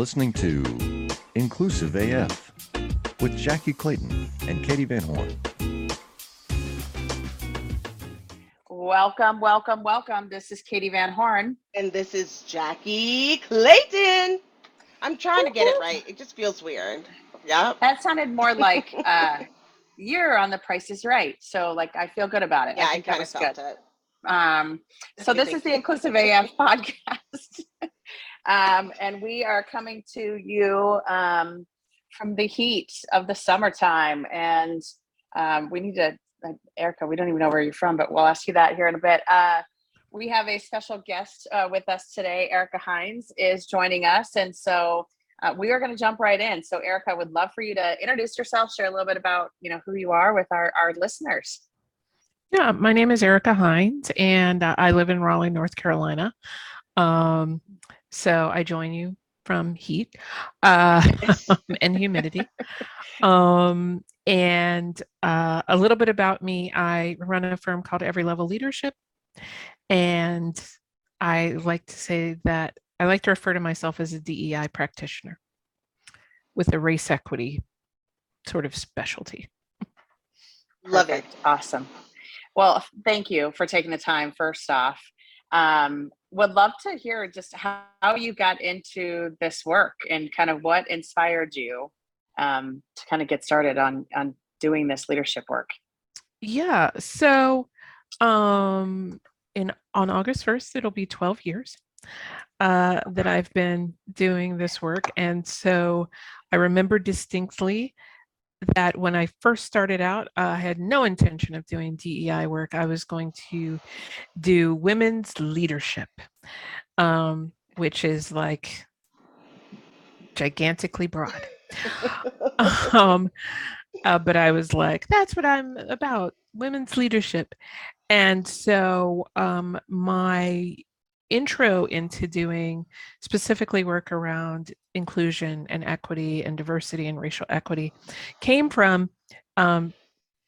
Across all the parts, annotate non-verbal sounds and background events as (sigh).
listening to Inclusive AF with Jackie Clayton and Katie Van Horn. Welcome, welcome, welcome. This is Katie Van Horn. And this is Jackie Clayton. I'm trying to get it right. It just feels weird. Yeah. That sounded more (laughs) like uh, you're on the price is right. So like I feel good about it. Yeah, I, think that kind of felt good. it. Um, so this is the. Inclusive AF (laughs) podcast. Um, and we are coming to you um, from the heat of the summertime. And um, we need to, uh, Erica, we don't even know where you're from, but we'll ask you that here in a bit. Uh, we have a special guest uh, with us today. Erica Hines is joining us. And so uh, we are going to jump right in. So Erica, I would love for you to introduce yourself, share a little bit about, you know, who you are with our, our listeners. Yeah, my name is Erica Hines, and uh, I live in Raleigh, North Carolina. Um, so I join you from heat uh, (laughs) and humidity. (laughs) Um, and uh, a little bit about me I run a firm called Every Level Leadership. And I like to say that I like to refer to myself as a DEI practitioner with a race equity sort of specialty. Love it. Awesome. Well, thank you for taking the time. First off, um, would love to hear just how, how you got into this work and kind of what inspired you um, to kind of get started on on doing this leadership work. Yeah. So um in on August 1st it'll be 12 years uh that I've been doing this work and so I remember distinctly that when I first started out I had no intention of doing DEI work. I was going to do women's leadership um which is like gigantically broad. (laughs) um uh, but I was like, that's what I'm about women's leadership. And so um, my intro into doing specifically work around inclusion and equity and diversity and racial equity came from um,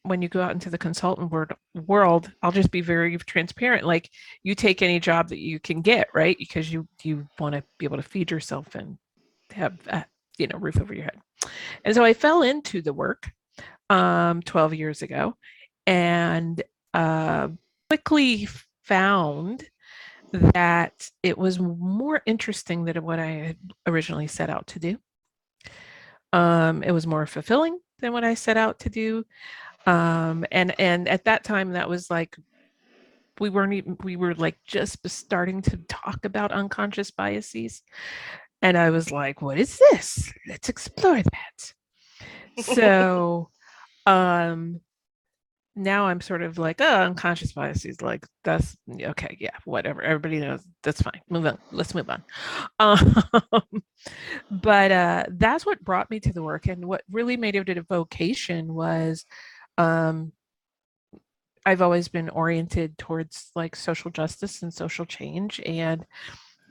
when you go out into the consultant word, world i'll just be very transparent like you take any job that you can get right? Because you you want to be able to feed yourself and have a you know roof over your head. And so i fell into the work um 12 years ago and uh quickly found that it was more interesting than what i had originally set out to do. Um it was more fulfilling than what i set out to do. Um and and at that time that was like we weren't even we were like just starting to talk about unconscious biases. And i was like what is this? Let's explore that. (laughs) So um now i'm sort of like oh unconscious biases like that's okay yeah whatever everybody knows that's fine move on let's move on. (laughs) Um, but uh that's what brought me to the work and what really made it a vocation was um i've always been oriented towards like social justice and social change and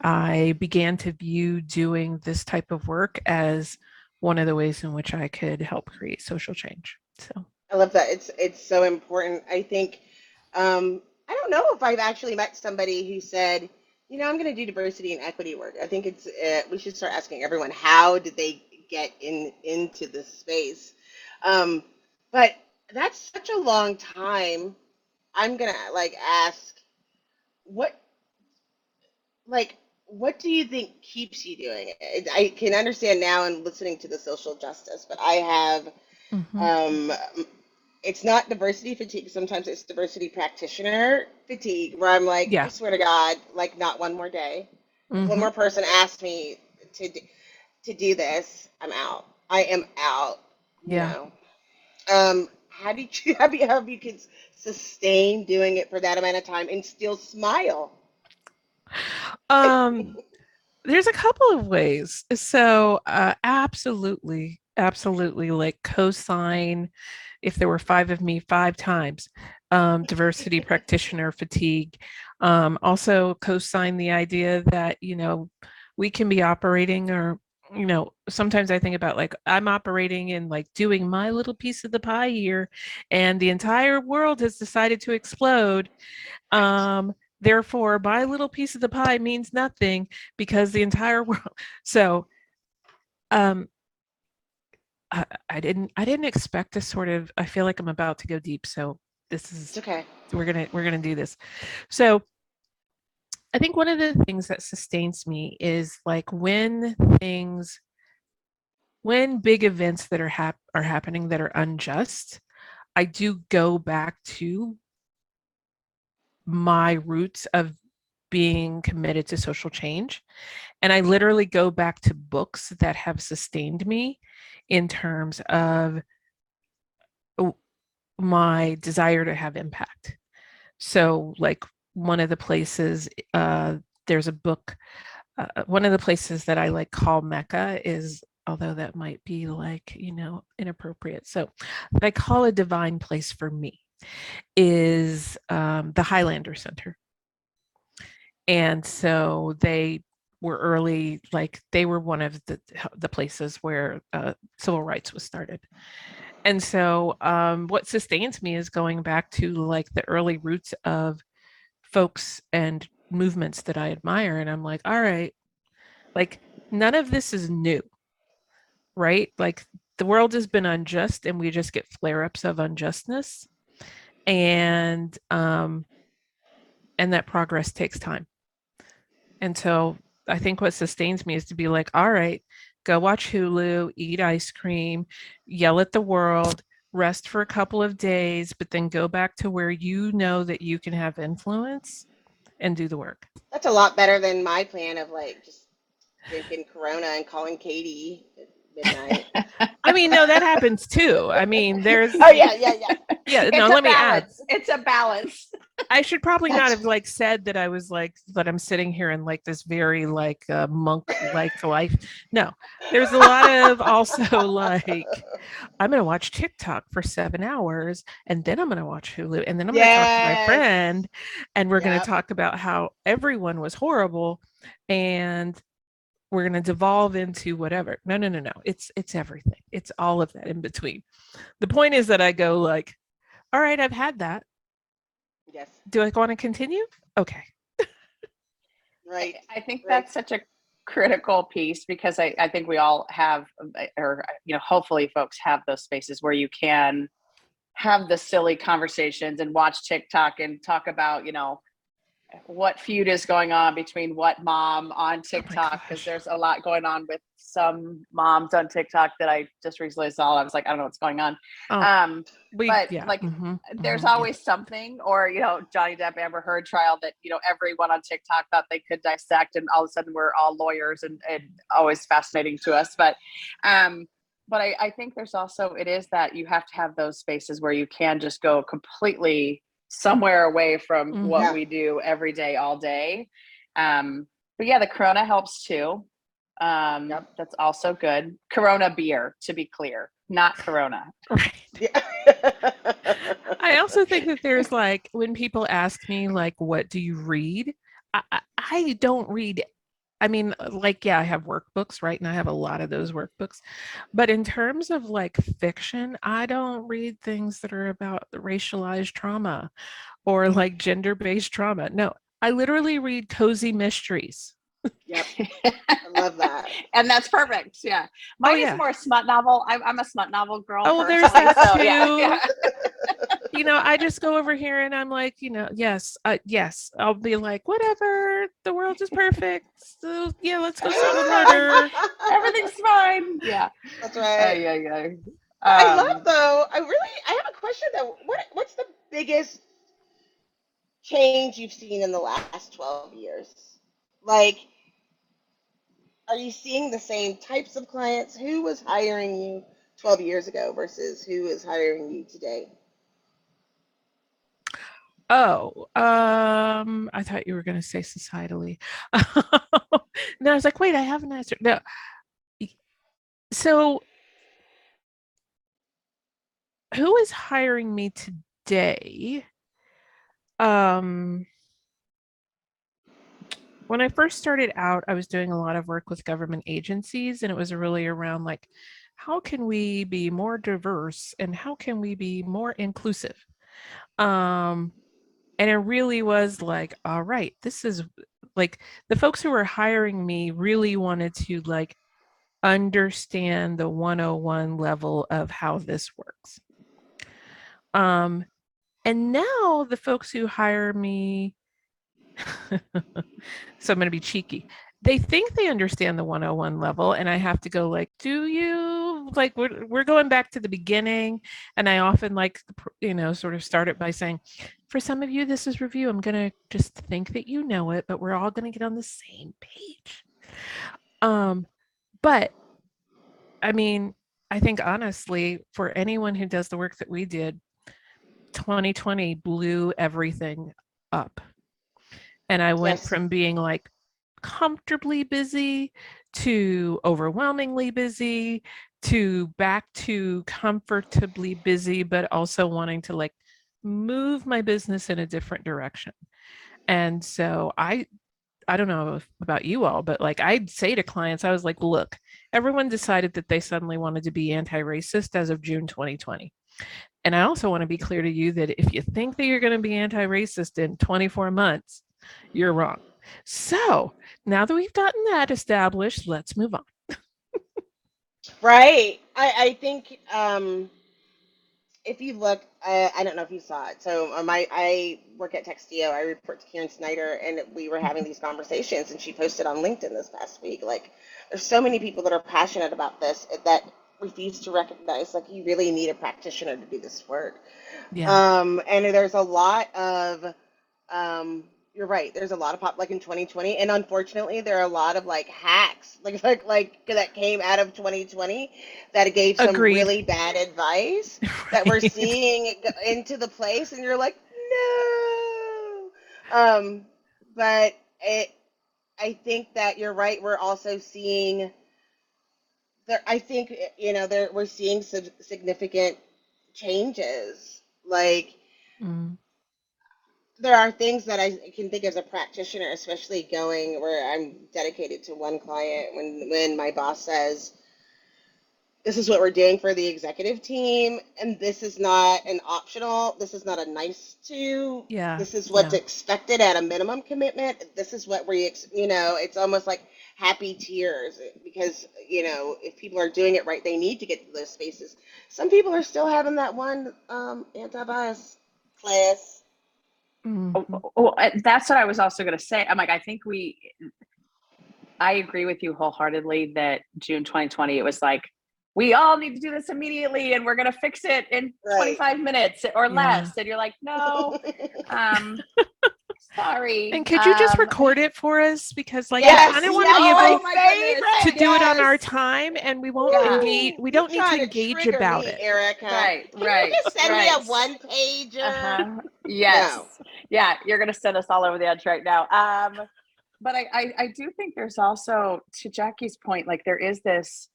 i began to view doing this type of work as one of the ways in which i could help create social change so I love that. It's it's so important. I think um, I don't know if I've actually met somebody who said, you know, I'm going to do diversity and equity work. I think it's uh, we should start asking everyone how did they get in into this space. Um, but that's such a long time. I'm gonna like ask, what, like, what do you think keeps you doing it? I can understand now and listening to the social justice, but I have mhm. um, it's not diversity fatigue. Sometimes it's diversity practitioner fatigue, where I'm like, Yeah. I swear to God, like not one more day. One Mhm. more person asked me to d- to do this, I'm out. I am out. you Yeah. know. Um, how did you (laughs) how do you how you could sustain doing it for that amount of time and still smile? um there's a couple of ways so uh absolutely absolutely like co-sign if there were five of me five times um diversity practitioner fatigue um also co-sign the idea that you know we can be operating or you know sometimes i think about like i'm operating and like doing my little piece of the pie here and the entire world has decided to explode um therefore my little piece of the pie means nothing because the entire (laughs) world so Um, I, I didn't I didn't expect to sort of I feel like I'm about to go deep, so this It's is okay. we're gonna we're gonna do this. So I think one of the things that sustains me is like when things when big events that are hap- are happening that are unjust, I do go back to my roots of being committed to social change. And I literally go back to books that have sustained me in terms of my desire to have impact. So, like, one of the places, uh, there's a book, uh, one of the places that I like call Mecca is, although that might be like, you know, inappropriate. So, I call a divine place for me is um, the Highlander Center. And so they were early, like they were one of the the places where uh, civil rights was started. And so um, what sustains me is going back to like the early roots of folks and movements that I admire. And I'm like, all right, like none of this is new, right? Like the world has been unjust and we just get flare ups of unjustness. And um, and that progress takes time. And so I think what sustains me is to be like, all right, go watch Hulu, eat ice cream, yell at the world, rest for a couple of days, but then go back to where you know that you can have influence and do the work. That's a lot better than my plan of like just drinking Corona and calling Katie at midnight. (laughs) I mean, no, that happens too. I mean, there's oh yeah, yeah, yeah. yeah, It's no, let me add. balance. It's a balance. I should probably not have like said that I was like that I'm sitting here in like this very like uh, monk like life. No, there's a lot of (laughs) also like I'm gonna watch TikTok for seven hours and then I'm gonna watch Hulu and then I'm gonna talk to my friend and we're gonna talk about how everyone was horrible and we're gonna devolve into whatever. No, no, no, no. It's it's everything. It's all of that in between. The point is that I go like, all right, I've had that. Yes, Do I want to continue? Okay. right. I think Right. that's such a critical piece because I, I think we all have, uh, or, you know, hopefully folks have those spaces where you can have the silly conversations and watch TikTok and talk about, you know, what feud is going on between what mom on TikTok because gosh. there's a lot going on with some moms on TikTok that I just recently saw. I was like, I don't know what's going on. Oh, Um, We, but, yeah. like, mhm, there's mhm, always something or you know johnny depp amber heard trial that you know everyone on tiktok thought they could dissect and all of a sudden we're all lawyers and, and always fascinating to us but um but I, I think there's also it is that you have to have those spaces where you can just go completely somewhere away from Mhm. what we do every day all day um but yeah the corona helps too um Yep. that's also good corona beer to be clear not corona (laughs) Right. Yeah. (laughs) I also think that there's like when people ask me like, "What do you read?" I, I, I don't read. I mean, uh, like, yeah, I have workbooks, right? And I have a lot of those workbooks. But in terms of like fiction, I don't read things that are about the racialized trauma or like gender based trauma. No, I literally read cozy mysteries. yep, (laughs) I love that. and that's perfect. Yeah, mine Oh, yeah. is more smut novel. I'm, I'm a smut novel girl. Oh, there's that so, yeah, too. yeah. (laughs) you know, I just go over here and I'm like, you know, yes, uh, yes, I'll be like, whatever, the world is perfect. So yeah, let's go solve a murder. Everything's fine. Yeah, That's yeah, right. yeah, yeah. I Um, love though. I really. I have a question though. What What's the biggest change you've seen in the last twelve years? Like, are you seeing the same types of clients? Who was hiring you twelve years ago versus who is hiring you today? Oh, um, I thought you were going to say societally. (laughs) no, I was like, wait, I haven't answered. No. So, who is hiring me today? Um, when I first started out, I was doing a lot of work with government agencies, and it was really around like, how can we be more diverse and how can we be more inclusive? Um, and it really was like, all right, this is like the folks who were hiring me really wanted to like understand the 101 level of how this works. Um, and now the folks who hire me, (laughs) so I'm going to be cheeky. They think they understand the 101 level, and I have to go like, "Do you like?" We're we're going back to the beginning, and I often like, you know, sort of start it by saying, "For some of you, this is review. I'm going to just think that you know it, but we're all going to get on the same page." Um, but I mean, I think honestly, for anyone who does the work that we did, 2020 blew everything up. And I went Yes. from being like comfortably busy to overwhelmingly busy to back to comfortably busy, but also wanting to like move my business in a different direction. And so I I don't know if- about you all, but like I'd say to clients, I was like, look, everyone decided that they suddenly wanted to be anti-racist as of June 2020. And I also want to be clear to you that if you think that you're going to be anti-racist in 24 months, you're wrong. So now that we've gotten that established, let's move on. Right. I, I think um, if you look, I, I don't know if you saw it. So um, I, I work at Textio. I report to Kieran Snyder, and we were having these conversations, and she posted on LinkedIn this past week. Like, there's so many people that are passionate about this that refuse to recognize like you really need a practitioner to do this work. Yeah. Um, and there's a lot of, um, you're right. There's a lot of pop like in 2020, and unfortunately, there are a lot of like hacks, (laughs) like like like that came out of 2020 that gave some Agreed. really bad advice (laughs) that we're seeing into the place, and you're like, no. Um, but it, I think that you're right. We're also seeing there. I think you know there we're seeing some significant changes, like Mm, there are things that I can think as a practitioner, especially going where I'm dedicated to one client. When when my boss says, "This is what we're doing for the executive team, and this is not an optional. This is not a nice to. yeah. This is what's yeah. expected at a minimum commitment. This is what we, ex- you know, it's almost like happy tears because you know if people are doing it right, they need to get to those spaces. Some people are still having that one um, anti-bias class." Oh, oh, uh, that's what I was also going to say. I'm like, I think we, I agree with you wholeheartedly that June 2020, it was like, we all need to do this immediately and we're going to fix it in Right. 25 minutes or Yeah. less. And you're like, no, (laughs) um, sorry. And could you just um, record it for us? Because like Yes, I kind of want to be oh able my goodness, to do it on our time and we won't Yeah. engage we don't need to engage about me, it. Erica. Right, Can right, you just send me a one pager? Uh-huh. Yes. Yeah, you're gonna send us all over the edge right now. Um, but I, I, I do think there's also, to Jackie's point, like there is this,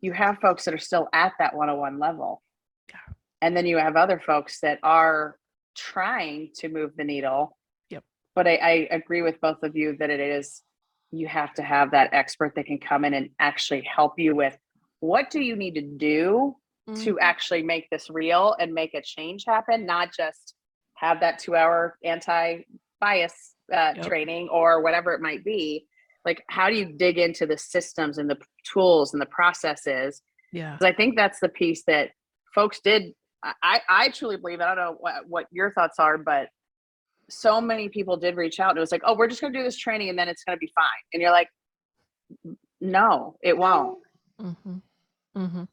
you have folks that are still at that 101 level. Yeah. And then you have other folks that are trying to move the needle. Yep. But I, I agree with both of you that it is, you have to have that expert that can come in and actually help you with what do you need to do Mm-hmm. to actually make this real and make a change happen, not just have that two hour anti bias uh, Yep. training or whatever it might be. Like, how do you dig into the systems and the tools and the processes? Yeah. 'Cause I think that's the piece that folks did. I, I I truly believe, I don't know what, what your thoughts are, but so many people did reach out and it was like, oh, we're just going to do this training and then it's going to be fine. And you're like, no, it won't. Mm-hmm. Mm-hmm.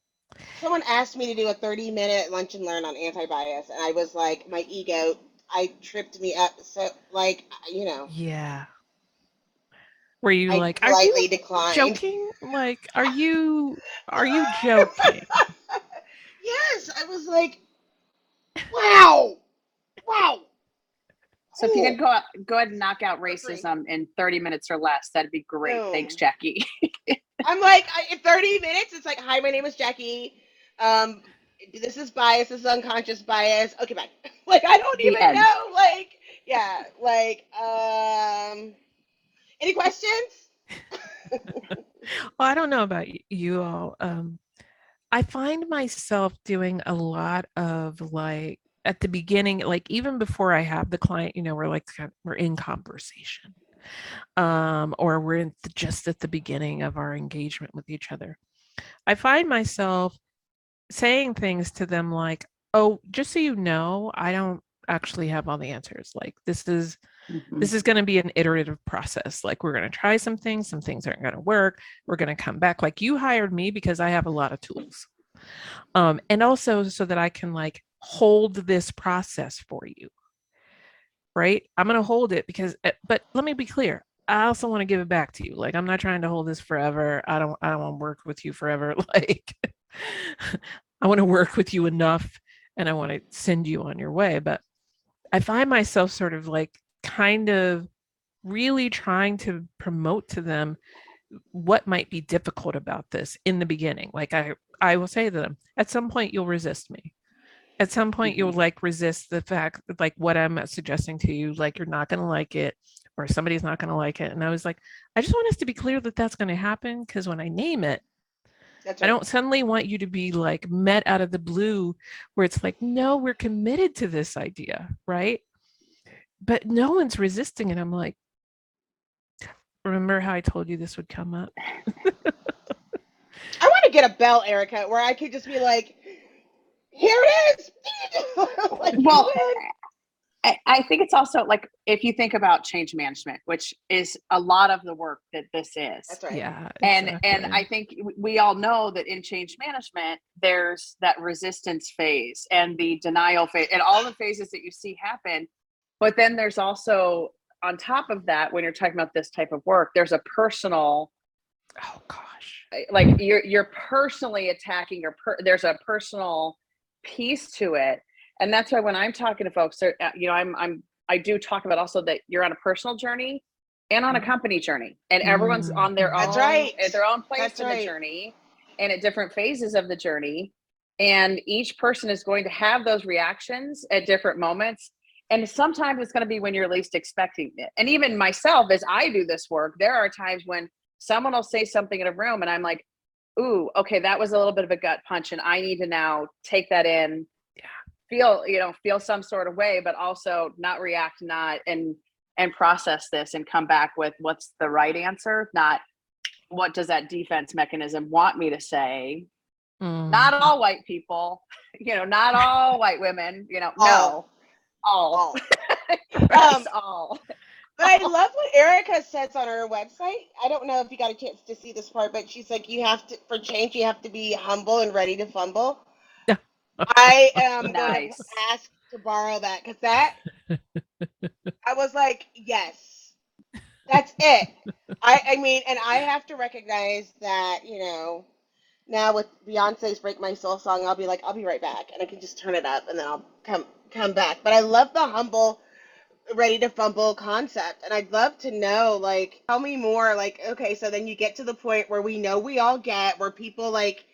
Someone asked me to do a 30 minute lunch and learn on anti bias, and I was like, my ego, I tripped me up. So, like, you know, Yeah. Were you I like, are politely you declined. joking? Like, are you are you joking? (laughs) yes, I was like, wow, wow. So if you could go go ahead and knock out racism in 30 minutes or less, that'd be great. Thanks, Jackie. (laughs) I'm like, I, in 30 minutes, it's like, hi, my name is Jackie. Um, this is bias, this is unconscious bias. Okay, bye. (laughs) Like, I don't The even end. know. Like, yeah, like, um, any questions? Well, I don't know about you all. Um, I find myself doing a lot of like at the beginning, like even before I have the client, you know, we're like we're in conversation, um, or we're just at the beginning of our engagement with each other. I find myself saying things to them like, "Oh, just so you know, I don't actually have all the answers. Like this is Mhm. this is going to be an iterative process. Like we're going to try some things, some things aren't going to work. We're going to come back. Like you hired me because I have a lot of tools. Um and also so that I can like hold this process for you. Right? I'm going to hold it because uh, but let me be clear. I also want to give it back to you. Like I'm not trying to hold this forever. I don't I don't want to work with you forever. (laughs) Like I want to work with you enough and I want to send you on your way. But I find myself sort of like kind of really trying to promote to them what might be difficult about this in the beginning. Like I I will say to them, at some point you'll resist me. At some point you'll mm-hmm. like resist the fact that like what I'm uh, suggesting to you, like you're not going to like it or somebody's not going to like it. And I was like, I just want us to be clear that that's going to happen because when I name it, That's I don't suddenly want you to be like met out of the blue where it's like, no, we're committed to this idea, right? But no one's resisting it. I'm like, remember how I told you this would come up? (laughs) I want to get a bell, Erica, where I could just be like, "Here it is." (laughs) like, Well. I, I think it's also like if you think about change management, which is a lot of the work that this is. that's right. Yeah. and and i think we all know that in change management there's that resistance phase and the denial phase and all the phases that you see happen but then there's also on top of that when you're talking about this type of work there's a personal oh gosh. like you're you're personally attacking your per, there's a personal piece to it and that's why when i'm talking to folks uh, you know i'm i'm i do talk about also that you're on a personal journey and on a Mhm. company journey and everyone's on their That's own right. at their own place That's in right. the journey and at different phases of the journey and each person is going to have those reactions at different moments and sometimes it's going to be when you're least expecting it and even myself as i do this work there are times when someone will say something in a room and i'm like ooh okay that was a little bit of a gut punch and i need to now take that in Yeah. feel you know feel some sort of way but also not react not and and process this and come back with what's the right answer not what does that defense mechanism want me to say Mm. not all white people (laughs) you know not all white women you know All. no all All. (laughs) Um, all But I (laughs) love what Erica says on her website. I don't know if you got a chance to see this part, but she's like, you have to, for change, you have to be humble and ready to fumble. (laughs) I am going to ask to borrow that because that, (laughs) I was like, yes, that's it. I, I mean, and I have to recognize that, you know, now with Beyonce's "Break My Soul" song, I'll be like, I'll be right back, and I can just turn it up, and then I'll come come back. But I love the humble, ready to fumble concept, and I'd love to know, like, tell me more. Like, okay, so then you get to the point where we know we all get where people like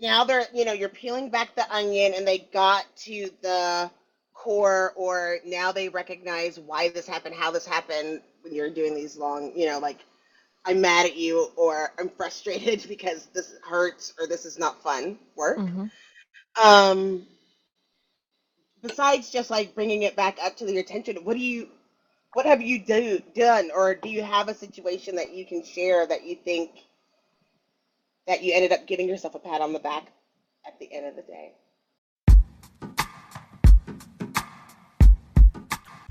now they're, you know, you're peeling back the onion, and they got to the core, or now they recognize why this happened, how this happened. When you're doing these long, you know, like I'm mad at you or I'm frustrated (laughs) because this hurts or this is not fun work. Mhm. Um, besides just like bringing it back up to the attention, what do you, what have you do done, or do you have a situation that you can share that you think that you ended up giving yourself a pat on the back at the end of the day?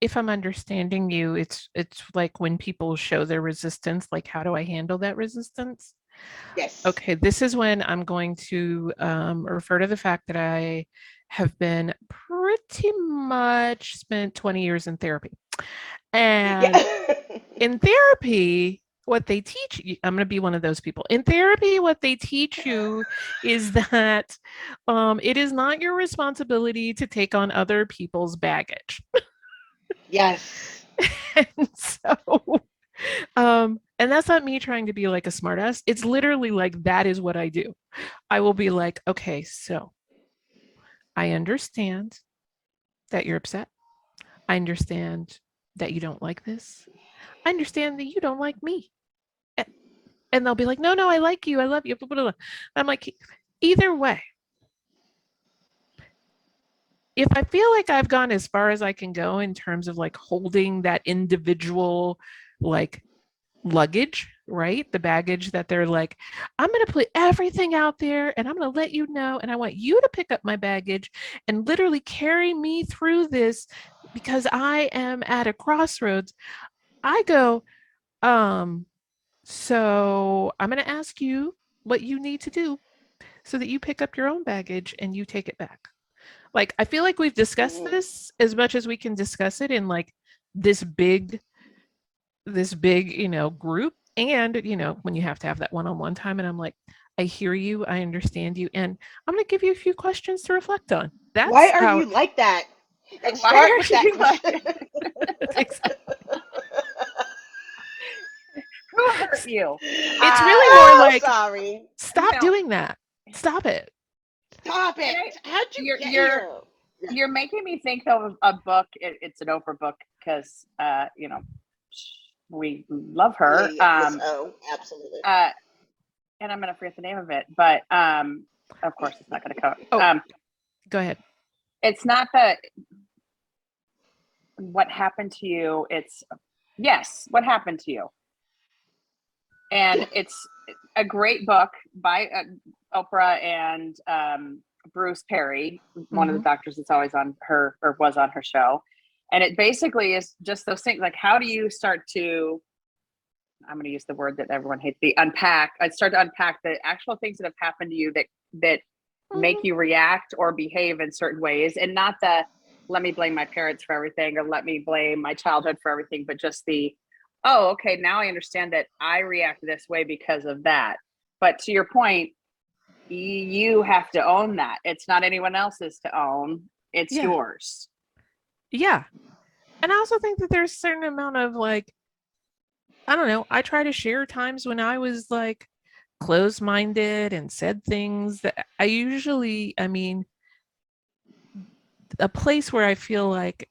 if I'm understanding you, it's it's like when people show their resistance, like how do I handle that resistance? Yes. Okay, this is when I'm going to um, refer to the fact that I have been pretty much spent 20 years in therapy. And Yeah. (laughs) in therapy, what they teach you, I'm going to be one of those people. In therapy, what they teach you is (laughs) that um, it is not your responsibility to take on other people's baggage. Yes. (laughs) and so um and that's not me trying to be like a smartass. It's literally like that is what I do. I will be like, okay, so I understand that you're upset. I understand that you don't like this. I understand that you don't like me. And they'll be like, no, no, I like you. I love you. blah, blah, blah." I'm like, either way, if I feel like I've gone as far as I can go in terms of like holding that individual like luggage, right? The baggage that they're like, I'm going to put everything out there and I'm going to let you know. And I want you to pick up my baggage and literally carry me through this because I am at a crossroads. I go, um, so I'm going to ask you what you need to do so that you pick up your own baggage and you take it back. Like, I feel like we've discussed Mhm. this as much as we can discuss it in like this big this big you know group and you know when you have to have that one-on-one time and i'm like i hear you i understand you and i'm going to give you a few questions to reflect on that's Why are how you like that? Like, Why start are with that you like question. Exactly. (laughs) Who hurt you? It's really more Oh, like- sorry. stop No. doing that stop it Stop it. How'd you You're- get you're- here? You're making me think of a book. It, it's an Oprah book because, uh, you know, we love her. Yeah, yeah, Um, oh, absolutely. uh, and I'm gonna forget the name of it, but um, of course it's not gonna come. Oh. Um, go ahead it's not that what happened to you. It's yes, what happened to you, and it's a great book by uh, Oprah and um, Bruce Perry, one of the doctors that's always on her or was on her show. And it basically is just those things like how do you start to I'm going to use the word that everyone hates the unpack. I start to unpack the actual things that have happened to you that that make Mhm. you react or behave in certain ways and not the let me blame my parents for everything or let me blame my childhood for everything but just the oh okay now i understand that i react this way because of that but to your point you have to own that. It's not anyone else's to own. It's Yeah. yours. Yeah. And i also think that there's a certain amount of like i don't know i try to share times when i was like closed-minded and said things that i usually i mean a place where i feel like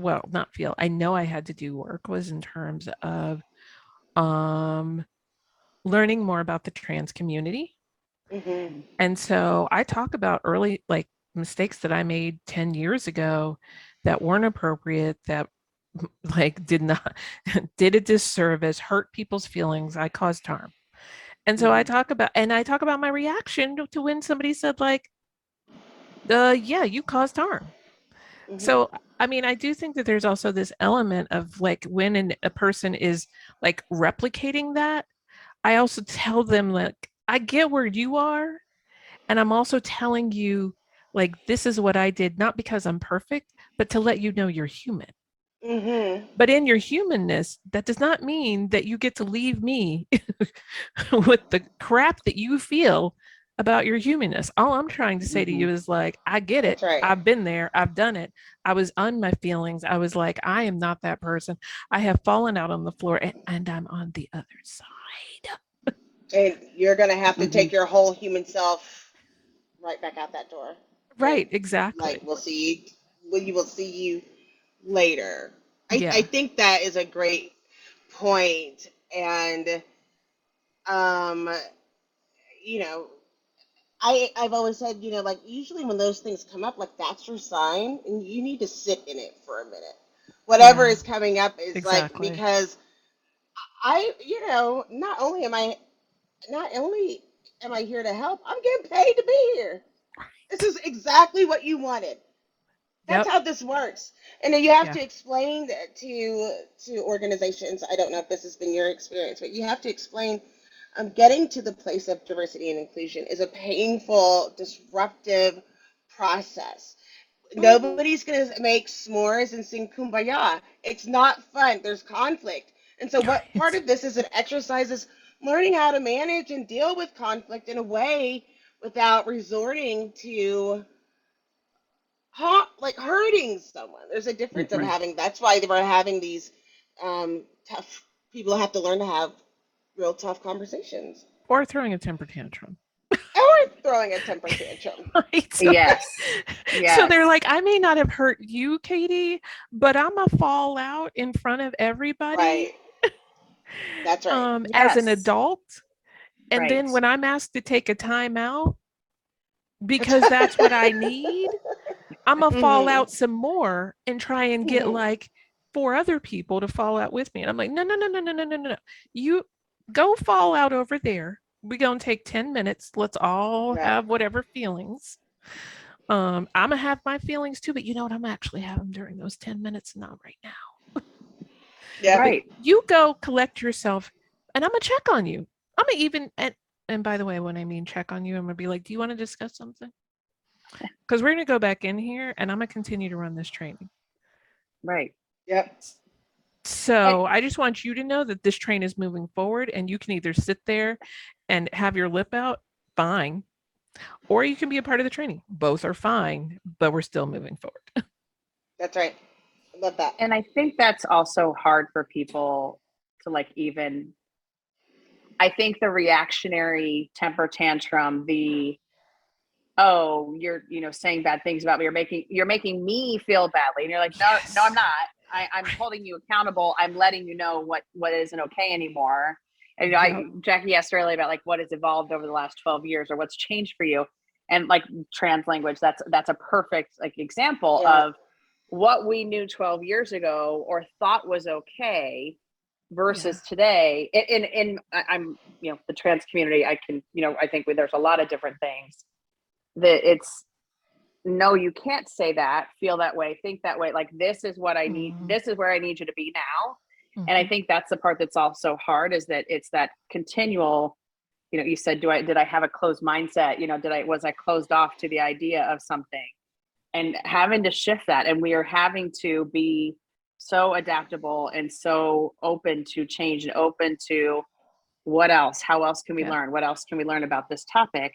well not feel i know i had to do work was in terms of um learning more about the trans community Mhm. and so I talk about early like mistakes that I made 10 years ago that weren't appropriate, that (laughs) like did not (laughs) did a disservice, hurt people's feelings, I caused harm. And so I talk about and I talk about my reaction to- when somebody said like uh yeah, you caused harm. Mhm. So I mean, I do think that there's also this element of like when an, a person is like replicating that, I also tell them like I get where you are, and I'm also telling you like this is what I did, not because I'm perfect, but to let you know you're human. Mhm. But in your humanness, that does not mean that you get to leave me (laughs) with the crap that you feel about your humanness. All I'm trying to say to you is like, I get it. Right. I've been there. I've done it. I was on my feelings. I was like, I am not that person. I have fallen out on the floor and, and I'm on the other side. And you're gonna have to Mhm. take your whole human self right back out that door. Right, exactly. Like we'll see you. You will see you later. I, Yeah. I think that is a great point, and um, you know, I I've always said, you know, like usually when those things come up, like that's your sign, and you need to sit in it for a minute. Whatever Yeah. is coming up is Exactly. like because I, you know, not only am I not only am I here to help, I'm getting paid to be here. This is exactly what you wanted. That's Yep. how this works. And then you have Yeah. to explain that to to organizations. I don't know if this has been your experience, but you have to explain um, getting to the place of diversity and inclusion is a painful, disruptive process. Nobody's gonna make s'mores and sing kumbaya. It's not fun. There's conflict. And so what (laughs) part of this is an exercise is learning how to manage and deal with conflict in a way without resorting to ha- like hurting someone. There's a difference of having that's why they were having these um tough people have to learn to have real tough conversations or throwing a temper tantrum. or throwing a temper tantrum. (laughs) Right? So- Yes. (laughs) So they're like, I may not have hurt you, Katie, but I'm a fall out in front of everybody Right. That's right. um, as an adult. And then when I'm asked to take a time out because (laughs) that's what I need, I'm gonna fall Mhm. out some more and try and get Mhm. like four other people to fall out with me. And I'm like, no, no, no, no, no, no, no, no. You go fall out over there. We're gonna take 10 minutes. Let's all Right. have whatever feelings. Um, I'm gonna have my feelings too, but you know what? I'm actually having them during those 10 minutes, not right now. Yeah. right. You go collect yourself and I'm gonna check on you. I'm gonna even and and by the way, when I mean check on you, I'm gonna be like, do you want to discuss something? (laughs) Because we're gonna go back in here and I'm gonna continue to run this training. Right. Yep. So I just want you to know that this train is moving forward and you can either sit there and have your lip out, fine, or you can be a part of the training. Both are fine, but we're still moving forward. (laughs) That's right. Love that. And I think that's also hard for people to like even I think the reactionary temper tantrum, the oh, you're you know saying bad things about me, you're making you're making me feel badly. And you're like, no, no, I'm not. I, I'm holding you accountable. I'm letting you know what what isn't okay anymore. And you know, I, Jackie asked earlier about like what has evolved over the last 12 years or what's changed for you. And like trans language, that's that's a perfect like example Yeah. of what we knew 12 years ago or thought was okay versus today. In, in in i'm you know the trans community i can you know i think we, there's a lot of different things that it's no you can't say that feel that way think that way like this is what i need Mhm. this is where i need you to be now. And i think that's the part that's also hard is that it's that continual you know you said do i did i have a closed mindset? You know did i was i closed off to the idea of something and having to shift that and we are having to be so adaptable and so open to change and open to what else how else can we Yeah. learn what else can we learn about this topic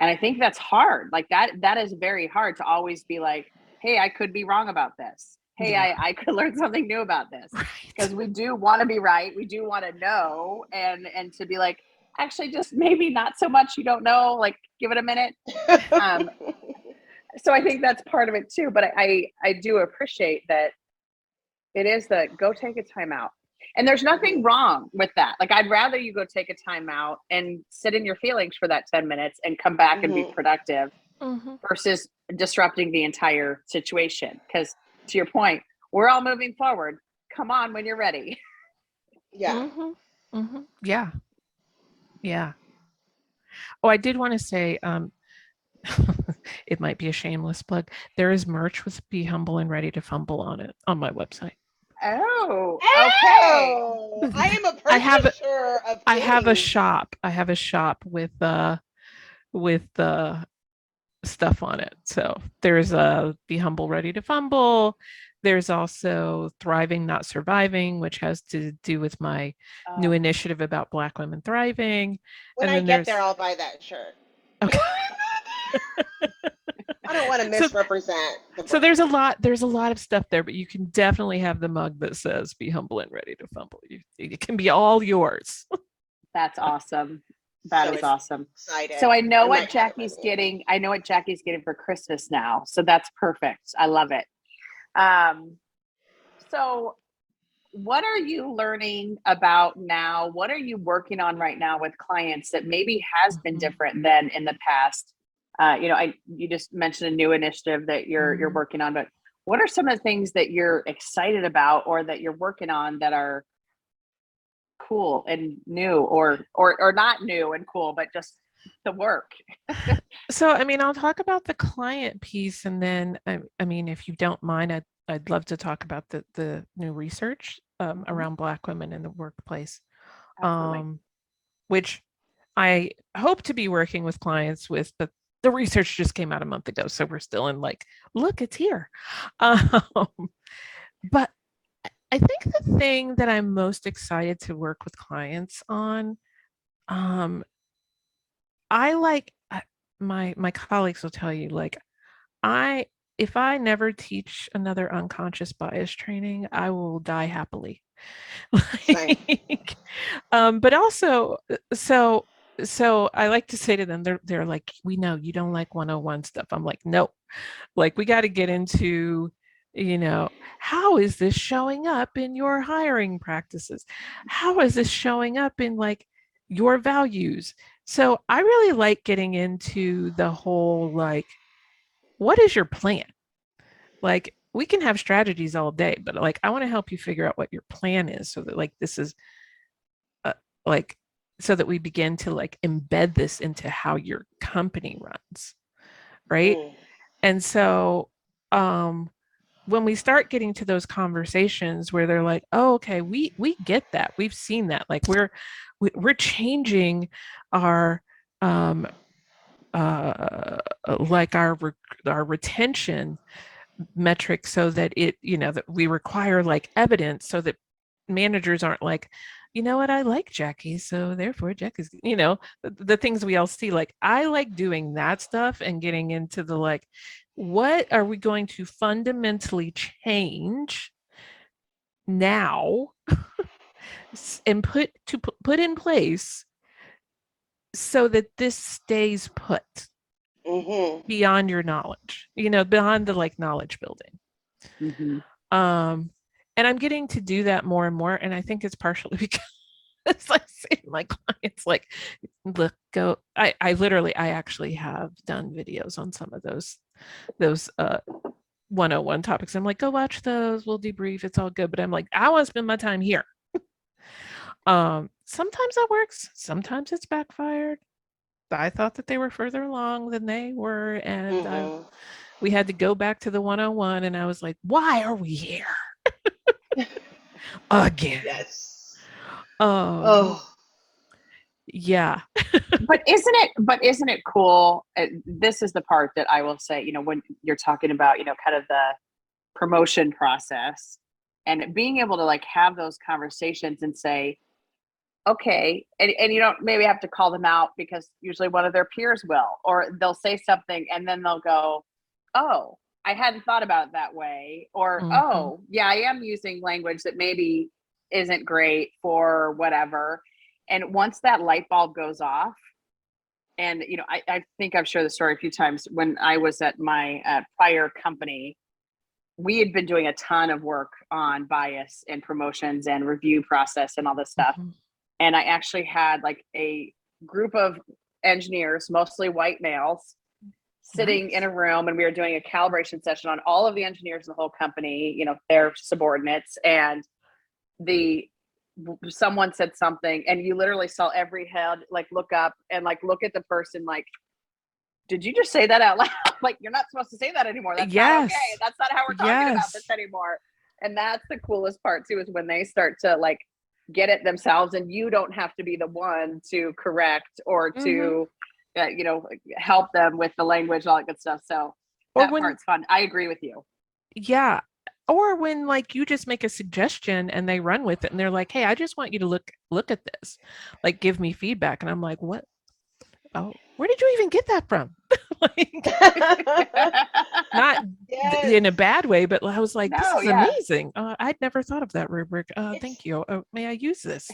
and i think that's hard like that that is very hard to always be like hey i could be wrong about this hey Yeah. I, I could learn something new about this Right. because we do want to be right we do want to know and and to be like actually just maybe not so much you don't know like give it a minute (laughs) um, so I think that's part of it too. But I, I, I do appreciate that it is the go take a time out. And there's nothing wrong with that. Like I'd rather you go take a time out and sit in your feelings for that 10 minutes and come back and be Mhm. productive Mhm. versus disrupting the entire situation. Because to your point, we're all moving forward. Come on when you're ready. (laughs) yeah. Mhm, mhm. Yeah. Yeah. Oh, I did want to say, um, (laughs) it might be a shameless plug. There is merch with "Be Humble and Ready to Fumble" on it on my website. Oh, okay. I am a (laughs) I have a- of I have a shop. I have a shop with uh with the stuff on it. So there's a "Be Humble, Ready to Fumble." There's also "Thriving, Not Surviving," which has to do with my new Oh, initiative about Black women thriving. When and I then get there, there's- I'll buy that shirt. Okay. I don't want to (laughs) So- misrepresent. the so there's a lot there's a lot of stuff there but you can definitely have the mug that says be humble and ready to fumble you, it can be all yours (laughs) that's awesome. That So is awesome. excited. So I know I what might have it by Jackie's getting. I know what Jackie's getting for Christmas now. So that's perfect. I love it. Um, so what are you learning about now? What are you working on right now with clients that maybe has been Mhm. different than in the past? Uh, you know, I you just mentioned a new initiative that you're you're Mhm. working on, but what are some of the things that you're excited about or that you're working on that are cool and new or or or not new and cool, but just the work? so i mean i'll talk about the client piece and then i, I mean if you don't mind I'd, I'd love to talk about the the new research um, Mhm. around black women in the workplace Absolutely. um, which I hope to be working with clients with, but the research just came out a month ago, so we're still in like, look, it's here. (laughs) Um, but I- think the thing that I'm most excited to work with clients on, um, I like my my colleagues will tell you like, I if I never teach another unconscious bias training, I will die happily. (laughs) Like, um, but also, uh, so so I like to say to them, they're they're like, we know you don't like 101 stuff. I'm like, no, like we got to get into, you know, how is this showing up in your hiring practices? How is this showing up in like your values? So I really like getting into the whole like, what is your plan? Like we can have strategies all day, but like I want to help you figure out what your plan is so that like this is uh, like so that we begin to like embed this into how your company runs. Right? Mm. And so um when we start getting to those conversations where they're like, "Oh, okay, we we get that. We've seen that. Like we're we, we're changing our um uh like our our retention metric so that it you know that we require like evidence so that managers aren't like you know what i like jackie so therefore jack is you know the, the things we all see like i like doing that stuff and getting into the like what are we going to fundamentally change now (laughs) and put to put in place so that this stays put hmm beyond your knowledge you know beyond the like knowledge building Mhm. um and i'm getting to do that more and more and i think it's partially (laughs) because i say to my clients like look go i i literally i actually have done videos on some of those those uh 101 topics. I'm like go watch those we'll debrief it's all good but i'm like i want to spend my time here. (laughs) Um sometimes that works sometimes it's backfired. I thought that they were further along than they were and I hmm we had to go back to the 101 and i was like why are we here again Yes. oh Oh. yeah (laughs) but isn't it but isn't it cool uh, this is the part that i will say you know when you're talking about you know kind of the promotion process and being able to like have those conversations and say okay and, and you don't maybe have to call them out because usually one of their peers will or they'll say something and then they'll go oh i hadn't thought about it that way or Mhm. oh yeah i am using language that maybe isn't great for whatever and once that light bulb goes off and you know i, I think i've shared the story a few times when i was at my uh, prior company we had been doing a ton of work on bias and promotions and review process and all this stuff Mhm. and i actually had like a group of engineers mostly white males sitting in a room and we were doing a calibration session on all of the engineers in the whole company you know their subordinates and the someone said something and you literally saw every head like look up and like look at the person like did you just say that out loud? (laughs) Like you're not supposed to say that anymore. That's not okay. Yes. that's not how we're talking about this anymore. And that's the coolest part too is when they start to like get it themselves and you don't have to be the one to correct or to mm-hmm. Uh, you know help them with the language all that good stuff. So Or that when- part's fun. I agree with you. Yeah. Or when like you just make a suggestion and they run with it and they're like hey i just want you to look look at this. Like give me feedback. And i'm like what? Oh where did you even get that from? (laughs) Like (laughs) not yes. in a bad way but i was like this No, is yeah. amazing. Uh, i'd never thought of that rubric. Uh, thank (laughs) you. Uh, may i use this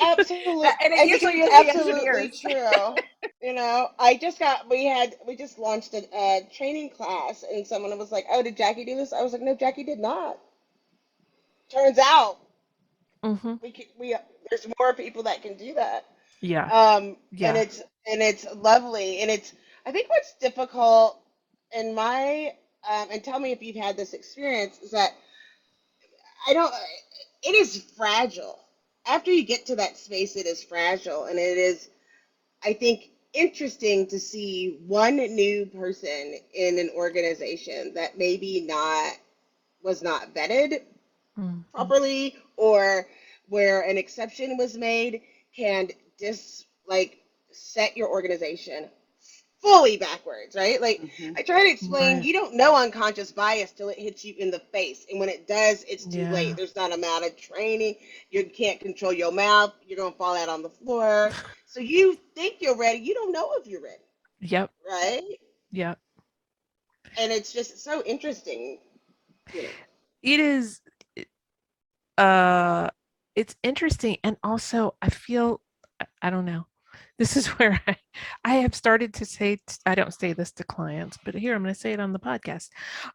Absolutely. And it usually it's is the absolutely true. you know, I just got, we had, we just launched a, a training class and someone was like, oh, did Jackie do this? I was like, no, Jackie did not. Turns out hmm we can, we, there's more people that can do that. yeah Um, Yeah. and it's, and it's lovely. And it's, I think what's difficult in my, um, and tell me if you've had this experience is that I don't, it is fragile. After you get to that space, it is fragile. And it is, I think, interesting to see one new person in an organization that maybe not, was not vetted Mhm. properly or where an exception was made can just like set your organization fully backwards, right? Like Mhm. I try to explain, Right. you don't know unconscious bias till it hits you in the face. And when it does, it's too Yeah. late. There's not amount of training. You can't control your mouth. You're going to fall out on the floor. (sighs) So you think you're ready. You don't know if you're ready, yep right? yep And it's just so interesting. You know. it is uh it's interesting and also i feel I- i don't know this is (laughs) where i i have started to say i don't say this to clients but here i'm going to say it on the podcast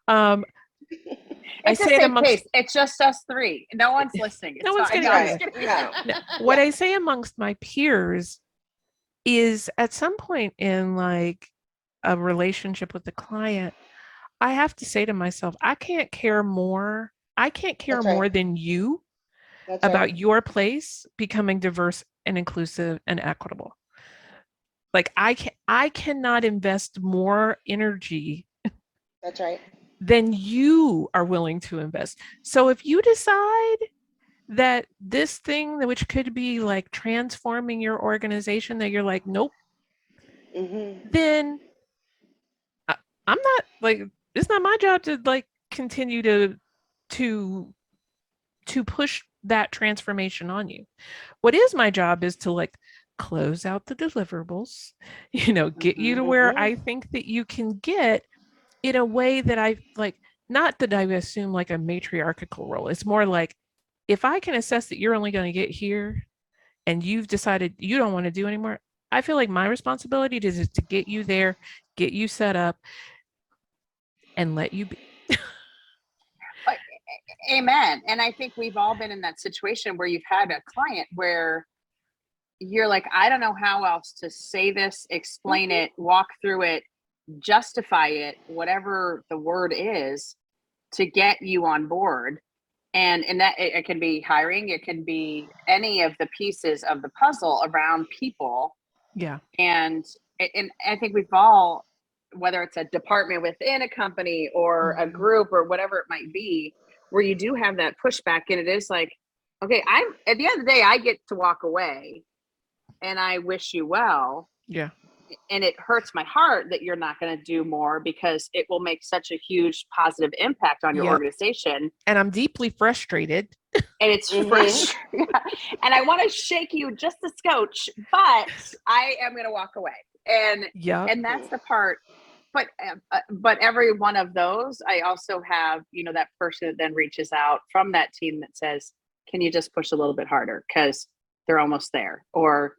um (laughs) I It's say it amongst-. It's just us three. No one's (laughs) listening. No one's gonna I'm hear just it. kidding. No. No, what I say amongst my peers is at some point in like a relationship with the client, I have to say to myself, I can't care more. I can't care That's right. more than you That's about right. your place becoming diverse and inclusive and equitable. Like I can I cannot invest more energy That's right. than you are willing to invest. So if you decide that this thing that which could be like transforming your organization that you're like nope hmm then I, i'm not like it's not my job to like continue to to to push that transformation on you what is my job is to like close out the deliverables (laughs) you know get you to where Mhm. i think that you can get in a way that i like not that i assume like a matriarchal role it's more like if i can assess that you're only going to get here and you've decided you don't want to do anymore i feel like my responsibility is to get you there get you set up and let you be Amen. And I think we've all been in that situation where you've had a client where you're like, I don't know how else to say this, explain it, walk through it, justify it, whatever the word is, to get you on board. And and that it, it can be hiring, it can be any of the pieces of the puzzle around people yeah and and i think we've all whether it's a department within a company or a Mhm. group or whatever it might be where you do have that pushback and it is like okay i'm at the end of the day i get to walk away and i wish you well. Yeah. And it hurts my heart that you're not going to do more because it will make such a huge positive impact on your Yep. organization. And i'm deeply frustrated. And it's Mhm. frustrating (laughs) and i want to shake you just a scotch but i am going to walk away. And yeah and that's the part but uh, uh, but every one of those i also have you know that person that then reaches out from that team that says can you just push a little bit harder? Because they're almost there or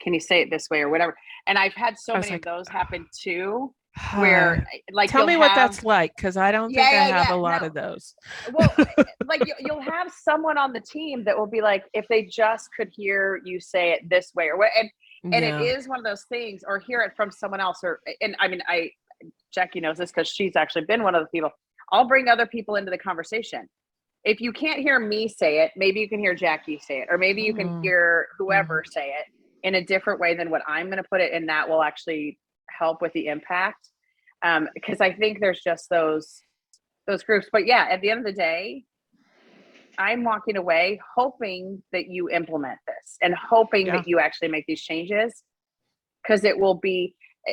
can you say it this way or whatever and i've had so many like, of those happen too where eh, like tell me what have- that's like because i don't Yeah, think i have yeah, a lot no. of those well (laughs) eh, like you, you'll have someone on the team that will be like if they just could hear you say it this way or what and and yeah. it is one of those things or hear it from someone else or eh, and i mean i jackie knows this because she's actually been one of the people i'll bring other people into the conversation if you can't hear me say it maybe you can hear jackie say it or maybe you can Mhm. hear whoever mm-hmm. say it in a different way than what i'm going to put it and that will actually help with the impact. Um because i think there's just those those groups. But yeah at the end of the day i'm walking away hoping that you implement this and hoping Yeah. that you actually make these changes because it will be eh,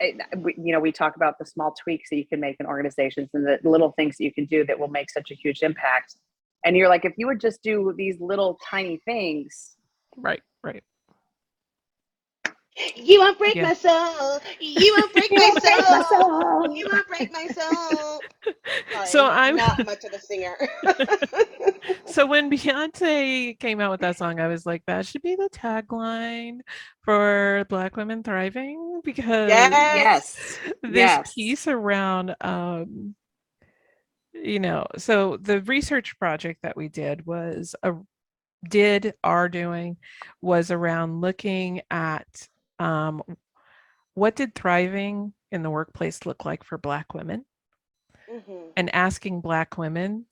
eh, you know we talk about the small tweaks that you can make in organizations and the little things that you can do that will make such a huge impact. And you're like if you would just do these little tiny things right right You won't break Yeah. my soul. You won't (laughs) break my soul. You won't break my soul. (laughs) Sorry, So I'm- not (laughs) much of a singer. so when beyonce came out with that song i was like that should be the tagline for black women thriving because Yes. yes this Yes. piece around um you know so the research project that we did was a did are doing was around looking at um what did thriving in the workplace look like for black women? Mhm. and asking black women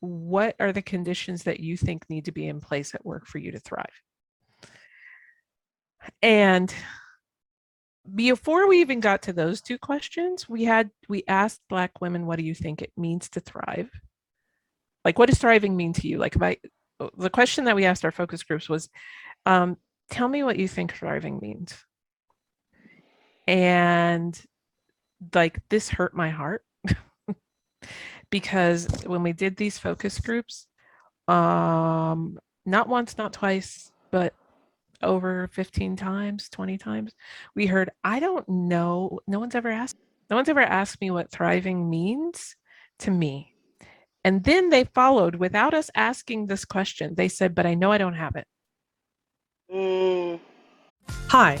what are the conditions that you think need to be in place at work for you to thrive? And before we even got to those two questions we had we asked black women what do you think it means to thrive? Like what does thriving mean to you? Like i the question that we asked our focus groups was um, tell me what you think thriving means and like this hurt my heart (laughs) because when we did these focus groups um not once not twice but over 15 times 20 times we heard i don't know no one's ever asked no one's ever asked me what thriving means to me And then they followed without us asking this question. They said, But I know I don't have it. Mm. Hi,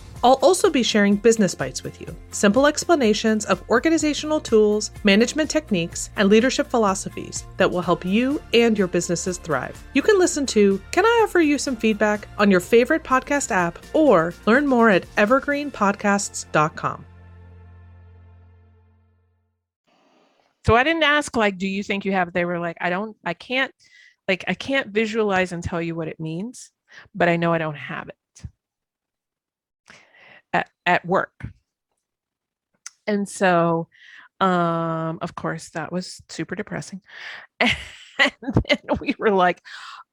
I'll also be sharing business bites with you simple explanations of organizational tools, management techniques, and leadership philosophies that will help you and your businesses thrive. You can listen to Can I Offer You Some Feedback on your favorite podcast app or learn more at evergreenpodcasts.com. So I didn't ask, like, do you think you have? They were like, I don't, I can't, like, I can't visualize and tell you what it means, but I know I don't have it at, at work. And so, um, of course, that was super depressing. (laughs) And then we were like,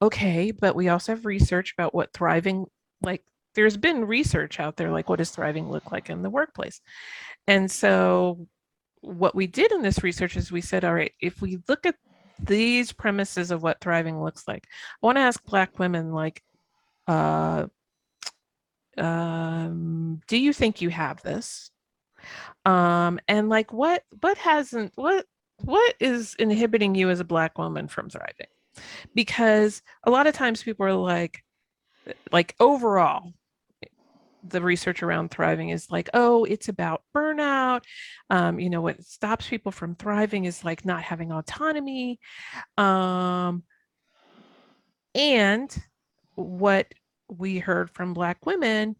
okay, but we also have research about what thriving, like, there's been research out there, like, what does thriving look like in the workplace? And so, what we did in this research is we said, all right, if we look at these premises of what thriving looks like, I want to ask Black women, like, uh, um, do you think you have this? Um, and like, what what hasn't what what is inhibiting you as a Black woman from thriving? Because a lot of times people are like, like overall, the research around thriving is like, oh, it's about burnout. Um, you know, what stops people from thriving is like not having autonomy. Um, and what we heard from Black women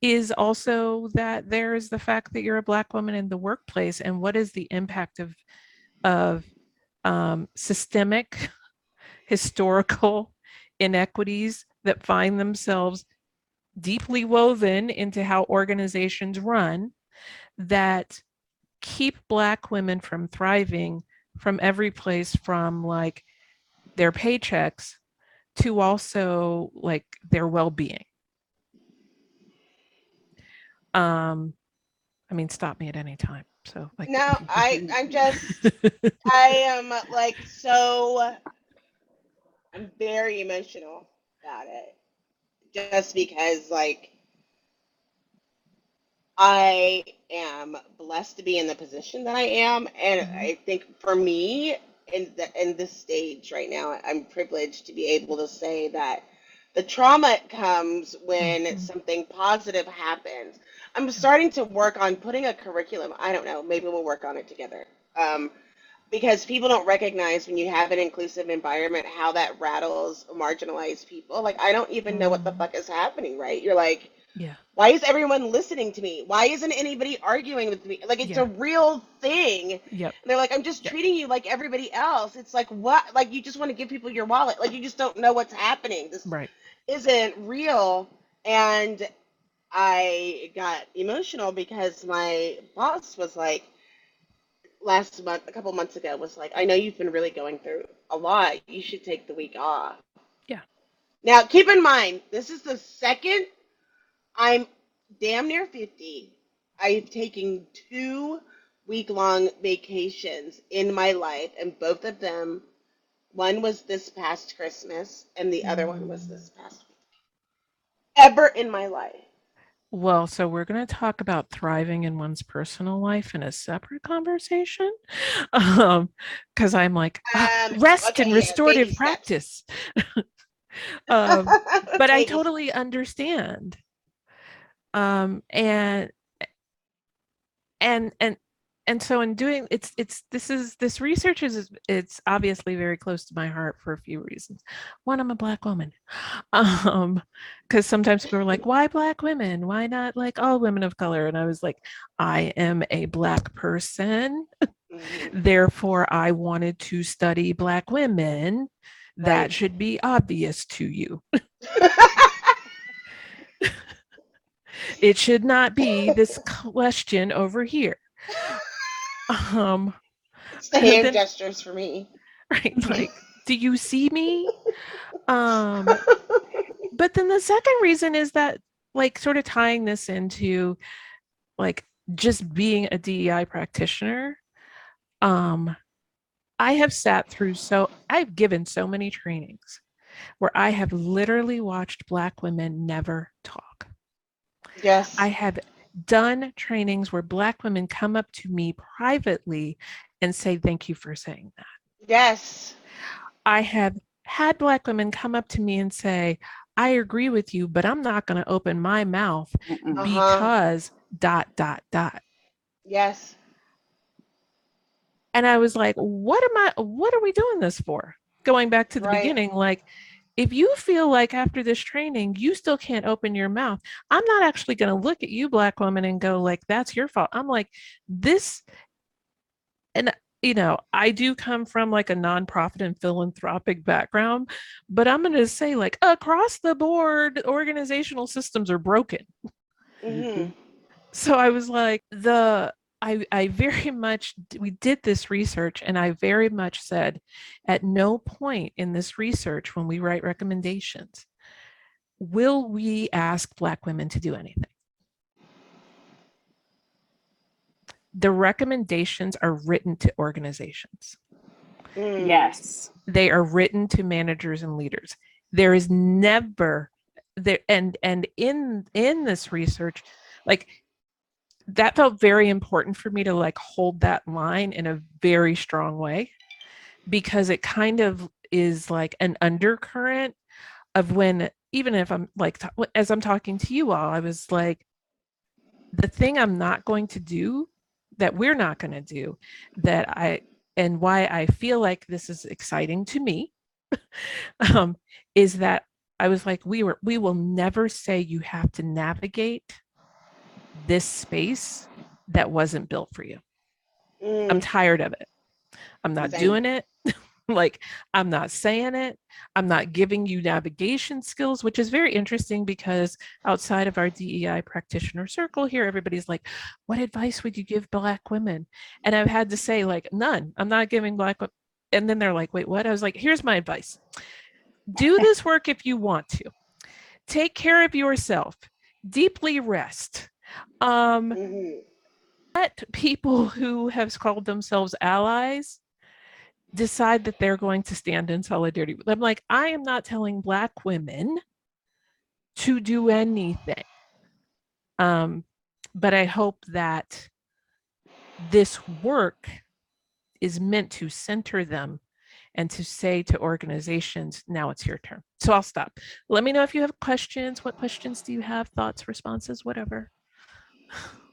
is also that there is the fact that you're a Black woman in the workplace, and what is the impact of of um, systemic, (laughs) historical (laughs) inequities that find themselves deeply woven into how organizations run that keep Black women from thriving from every place from like their paychecks to also like their well-being um i mean stop me at any time so like No, I I'm just (laughs) I am like so I'm very emotional about it. Just because like I am blessed to be in the position that I am and Mhm. I think for me in the in this stage right now I'm privileged to be able to say that the trauma comes when Mhm. something positive happens. I'm starting to work on putting a curriculum. I don't know, maybe we'll work on it together. Um, because people don't recognize when you have an inclusive environment how that rattles marginalized people. Like I don't even know what the Mhm. fuck is happening, right? You're like, yeah why is everyone listening to me? Why isn't anybody arguing with me? Like it's Yeah. a real thing. yep And they're like, I'm just Yeah. treating you like everybody else. It's like what? Like you just want to give people your wallet. Like you just don't know what's happening. This right isn't real. And I got emotional because my boss was like, last month, a couple months ago, was like, I know you've been really going through a lot. You should take the week off. Yeah. Now, keep in mind, this is the second I'm damn near 50. I've taken two week long vacations in my life, and both of them, one was this past Christmas, and the other one was this past week. Ever in my life. well so we're going to talk about thriving in one's personal life in a separate conversation (laughs) um because i'm like ah, Um, rest okay, and restorative practice (laughs) um but I (laughs) totally understand. Um, and and and and so in doing it's it's this is this research is it's obviously very close to my heart for a few reasons. One, I'm a black woman. (laughs) Um, because sometimes people are like, why black women? Why not like all women of color? And I was like, I am a black person, Mhm. therefore I wanted to study black women. That should be obvious to you. (laughs) (laughs) it should not be this (laughs) question over here um It's the hand then- gestures for me. (laughs) right? Like, do you see me? Um, (laughs) but then the second reason is that, like, sort of tying this into like just being a DEI practitioner. Um, I have sat through so I've given so many trainings where I have literally watched Black women never talk. Yes. I have done trainings where Black women come up to me privately and say, Thank you for saying that. yes. I have had Black women come up to me and say, I agree with you, but I'm not going to open my mouth Uh-huh. because dot, dot, dot. Yes. And I was like, What am I, what are we doing this for? Going back to the Right. beginning, like, if you feel like after this training you still can't open your mouth i'm not actually going to look at you black woman and go like that's your fault. I'm like this and you know i do come from like a nonprofit and philanthropic background but i'm going to say like across the board organizational systems are broken. Hmm so i was like the i i very (laughs) much we did this research and i very much said at no point in this research when we write recommendations will we ask black women to do anything the recommendations are written to organizations Mm. Yes. they are written to managers and leaders there is never there and and in in this research like that felt very important for me to like hold that line in a very strong way because it kind of is like an undercurrent of when even if i'm like as i'm talking to you all i was like the thing i'm not going to do that we're not going to do that i and why I feel like this is exciting to me (laughs) um, is that I was like, we were, we will never say you have to navigate this space that wasn't built for you. Mm. I'm tired of it. I'm not Same. doing it. (laughs) like, I'm not saying it. I'm not giving you navigation skills, which is very interesting because outside of our DEI practitioner circle here, everybody's like, what advice would you give Black women? And I've had to say, like, none. I'm not giving Black women. And then they're like, wait, what? I was like, here's my advice do (laughs) this work if you want to, take care of yourself, deeply rest. Um, Mhm. let people (laughs) who have called themselves allies decide that they're going to stand in solidarity. I'm like, I am not telling black women to do anything. Um, but I hope that this work is meant to center them and to say to organizations, now it's your turn. So I'll stop. Let me know if you have questions. What questions do you have? Thoughts, responses, whatever.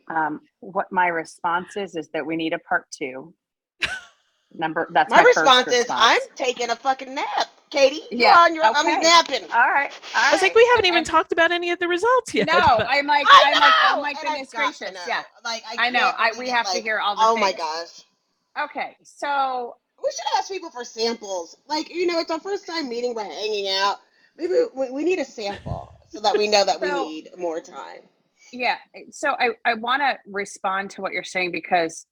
Um, what my response is is that we need a part two. Number that's my, My first response is response. I'm taking a fucking nap, Katie. You're Yeah, on your I'm napping. all right. All I was like, we haven't even I'm- talked about any of the results yet. No, but- I'm like, (laughs) I I'm like, oh my And goodness gracious. Yeah, Like I know. I we it, have to hear all the Oh my gosh. Okay, so We should ask people for samples. Like, you know, it's our first time meeting, we're hanging out. Maybe we, we need a sample so that we know that we need more time. Yeah, so I I want to respond to what you're saying because,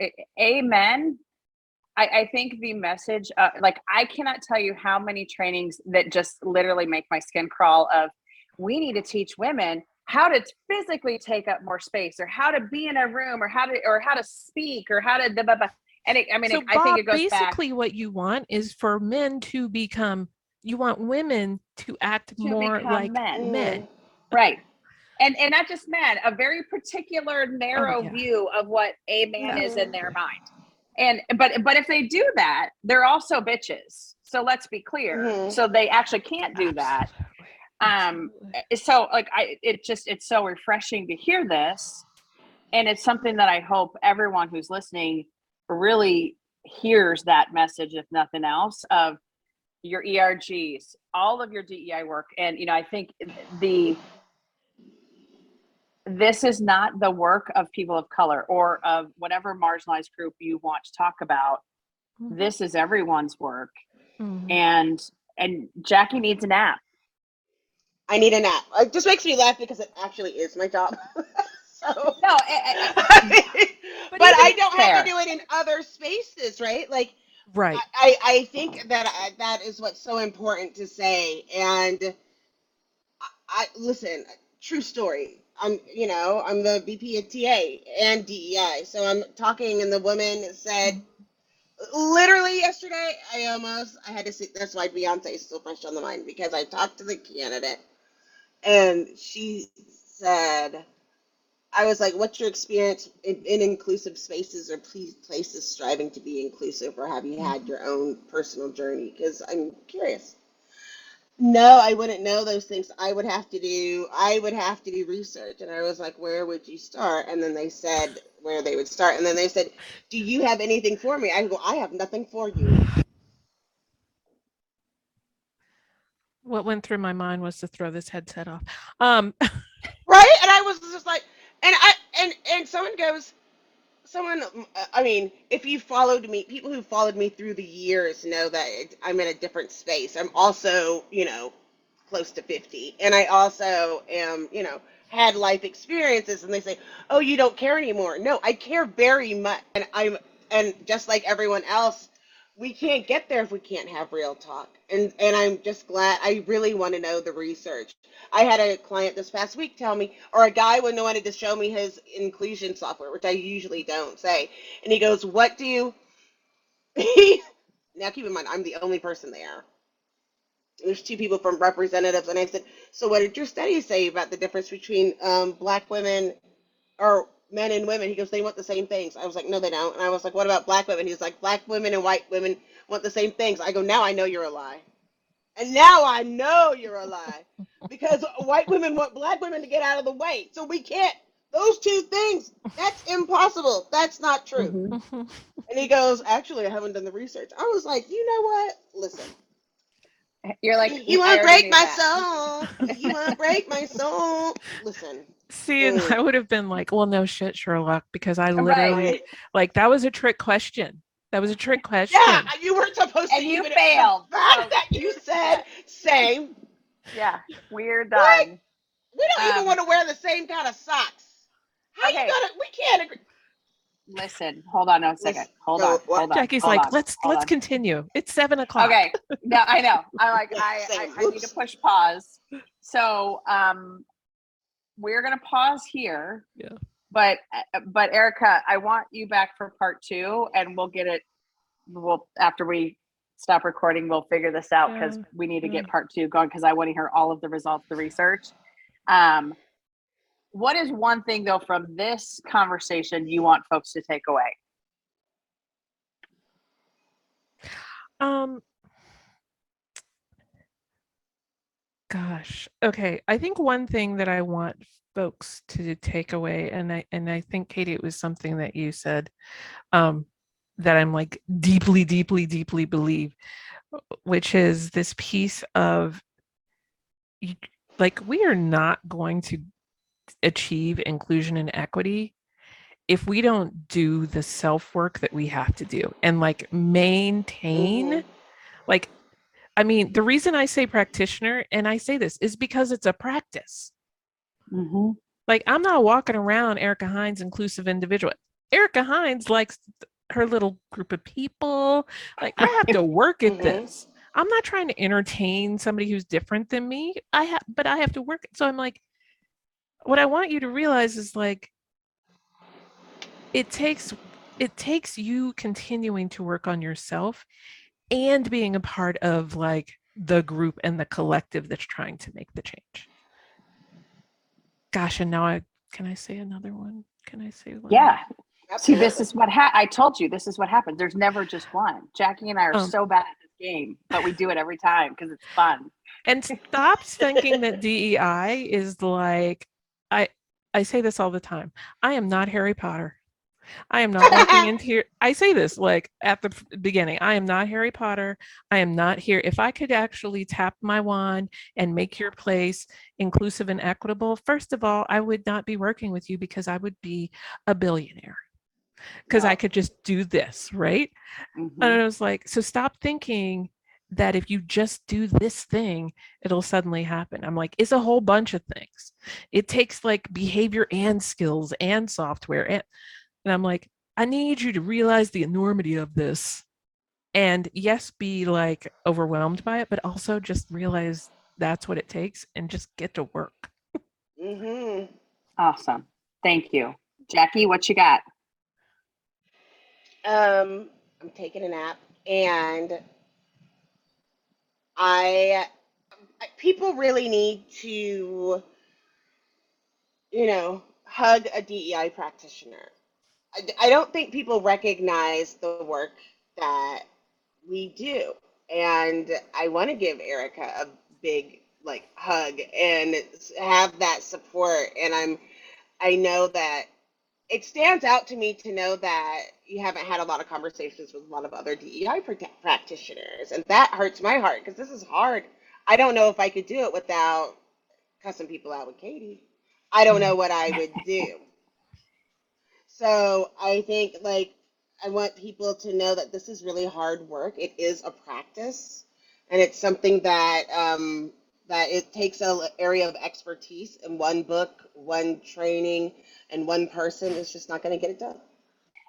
a- amen. I, I think the message, uh, like I cannot tell you how many trainings that just literally make my skin crawl. Of we need to teach women how to physically take up more space, or how to be in a room, or how to or how to speak, or how to blah, blah, blah. And it, I mean, so it, I think it Bob, goes back. basically what you want is for men to become you want women to act To more like men. men. right and and not just men a very particular narrow Oh, yeah. view of what a man is in their mind. And but but if they do that they're also bitches. So let's be clear. Mhm. so they actually can't do that. Um Absolutely. so like i it just it's so refreshing to hear this. And it's something that i hope everyone who's listening really hears that message if nothing else of your ergs all of your dei work. And you know i think the this is not the work of people of color or of whatever marginalized group you want to talk about Mhm. this is everyone's work Mhm. and and jackie needs a nap I need a nap. It just makes me laugh because it actually is my job. (laughs) so no I- I- (laughs) but, But I don't have to do it in other spaces, right? Like right. I, I think that I, that is what's so important to say. And I, I listen, true story. I'm, you know, I'm the VP of TA and DEI. So I'm talking, and the woman said, literally yesterday, I almost, I had to see, that's why Beyonce is so fresh on the mind because I talked to the candidate and she said, I was like, what's your experience in, in inclusive spaces or ple- places striving to be inclusive, or have you had your own personal journey? Because I'm curious. No, I wouldn't know those things. I would have to do, I would have to do research. And I was like, where would you start? And then they said where they would start. And then they said, do you have anything for me? I go, I have nothing for you. What went through my mind was to throw this headset off. Um, (laughs) right and i was just like and i and and someone goes someone uh, i mean if you followed me people who followed me through the years know that i'm in a different space. I'm also you know close to 50 and i also am you know had life experiences and they say oh you don't care anymore. No i care very much. And i'm and just like everyone else we can't get there if we can't have real talk and and i'm just glad i really want to know the research I had a client this past week tell me, or a guy when wanted to show me his inclusion software, which I usually don't say. And he goes, What do you (laughs) now keep in mind I'm the only person there. There's two people from representatives, and I said, So what did your study say about the difference between um, black women or men and women? He goes, They want the same things. I was like, No, they don't. And I was like, What about black women? He's like, Black women and white women want the same things. I go, Now I know you're a lie. And now I know you're a lie because white women want black women to get out of the way. So we can't, those two things, that's impossible. That's not true. Mhm. (laughs) And he goes, Actually, I haven't done the research. I was like, You know what? Listen, You're like, you "I want to break my that." soul. You want to break my soul. Listen. See, and Mm. I would have been like, well, no shit, Sherlock, because I literally Right. like that was a trick question. That was a trick question. Yeah, you weren't supposed to And you even failed. The fact So- that you said (laughs) same. Yeah, we're What? done. We don't even Um, want to wear the same kind of socks. How Okay. you gonna? We can't agree. Listen, hold on a second. Hold on. Hold on. Jackie's hold like, on, let's hold let's on. continue. It's seven o'clock. Okay. No, I know. I like (laughs) I I, I need to push pause. So um we're gonna pause here. Yeah. But uh, but Erica, I want you back for part two and we'll get it we'll after we stop recording, we'll figure this out because Yeah, we need to get part two going because I want to hear all of the results, the research. Um what is one thing though from this conversation you want folks to take away? Um gosh. Okay. I think one thing that I want folks to take away and I and I think Katie it was something that you said um that I'm like deeply deeply deeply believe which is this piece of like we are not going to achieve inclusion and equity if we don't do the self work that we have to do and like maintain Mhm. like i mean the reason i say practitioner and i say this is because it's a practice. Mm-hmm. like i'm not walking around erica hines inclusive individual. Erica hines likes her little group of people. Like i have to (laughs) work at Mhm. this. I'm not trying to entertain somebody who's different than me. I have but i have to work so i'm like what i want you to realize is like it takes it takes you continuing to work on yourself and being a part of like the group and the collective that's trying to make the change gosh and now i can i say another one can i say one Yeah. See, this is what ha- I told you. This is what happens. There's never just one. Jackie and I are Um, so bad at this game, but we do it every time because it's fun. and stop thinking that DEI is like I I say this all the time. I am not Harry Potter. I am not walking into here. I say this like at the beginning. I am not Harry Potter. I am not here. If I could actually tap my wand and make your place inclusive and equitable, first of all, I would not be working with you because I would be a billionaire. Because I could just do this, right? Mhm. And I was like, so stop thinking that if you just do this thing, it'll suddenly happen. I'm like, it's a whole bunch of things. It takes like behavior and skills and software. And, and I'm like, I need you to realize the enormity of this and yes, be like overwhelmed by it, but also just realize that's what it takes and just get to work. Mm-hmm. Awesome. Thank you. Jackie, what you got? Um, I'm taking a nap, and I I- people really need to, you know, hug a DEI practitioner. I, don't think people recognize the work that we do, and I want to give Erica a big like hug and have that support. And I'm I know that it stands out to me to know that you haven't had a lot of conversations with a lot of other DEI prac- practitioners, and that hurts my heart because this is hard. I don't know if I could do it without cussing people out with Katie. I don't know what I would do. So I think like I want people to know that this is really hard work. It is a practice, and it's something that um, that it takes a area of expertise. And one book, one training, and one person is just not going to get it done.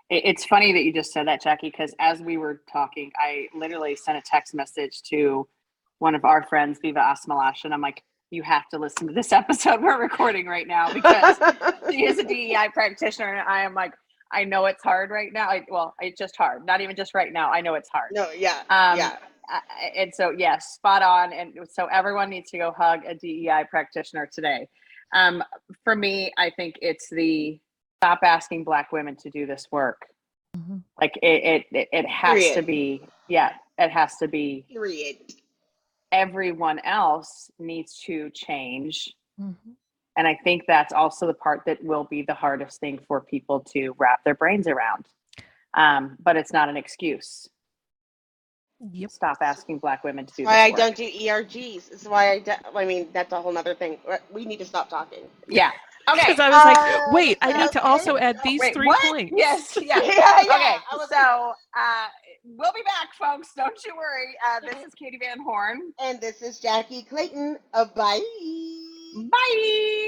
It's funny that you just said that, Jackie, because as we were talking, I literally sent a text message to one of our friends, Viva Asmelash, and I'm like, you have to listen to this (laughs) episode we're recording right now because (laughs) she is a DEI practitioner, and I am like, I know it's hard right now. I, well, it's just hard. Not even just right now. I know it's hard. no, yeah, Um, yeah. I- I- and so yes, spot on. And so everyone needs to go hug a DEI practitioner today. Um, for me, I think it's the stop asking Black women to do this work. Mhm. Like it, it, it, it has to be. Yeah, it has to be. Period. Everyone else needs to change, and I think that's also the part that will be the hardest thing for people to wrap their brains around. Um, but it's not an excuse. Yep. Stop asking Black women to do. Why I work. don't do ERGs. This is why I. Do, I mean, that's a whole other thing. We need to stop talking. Yeah. (laughs) Okay. Because I was like, Uh, wait, I need to also add these Wait, three what? points. Yes. (laughs) Yeah. yeah, yeah. Okay. So uh, we'll be back, folks. Don't you worry. Uh, this is Katie Van Horn. and this is Jackie Clayton. Uh, bye. Bye.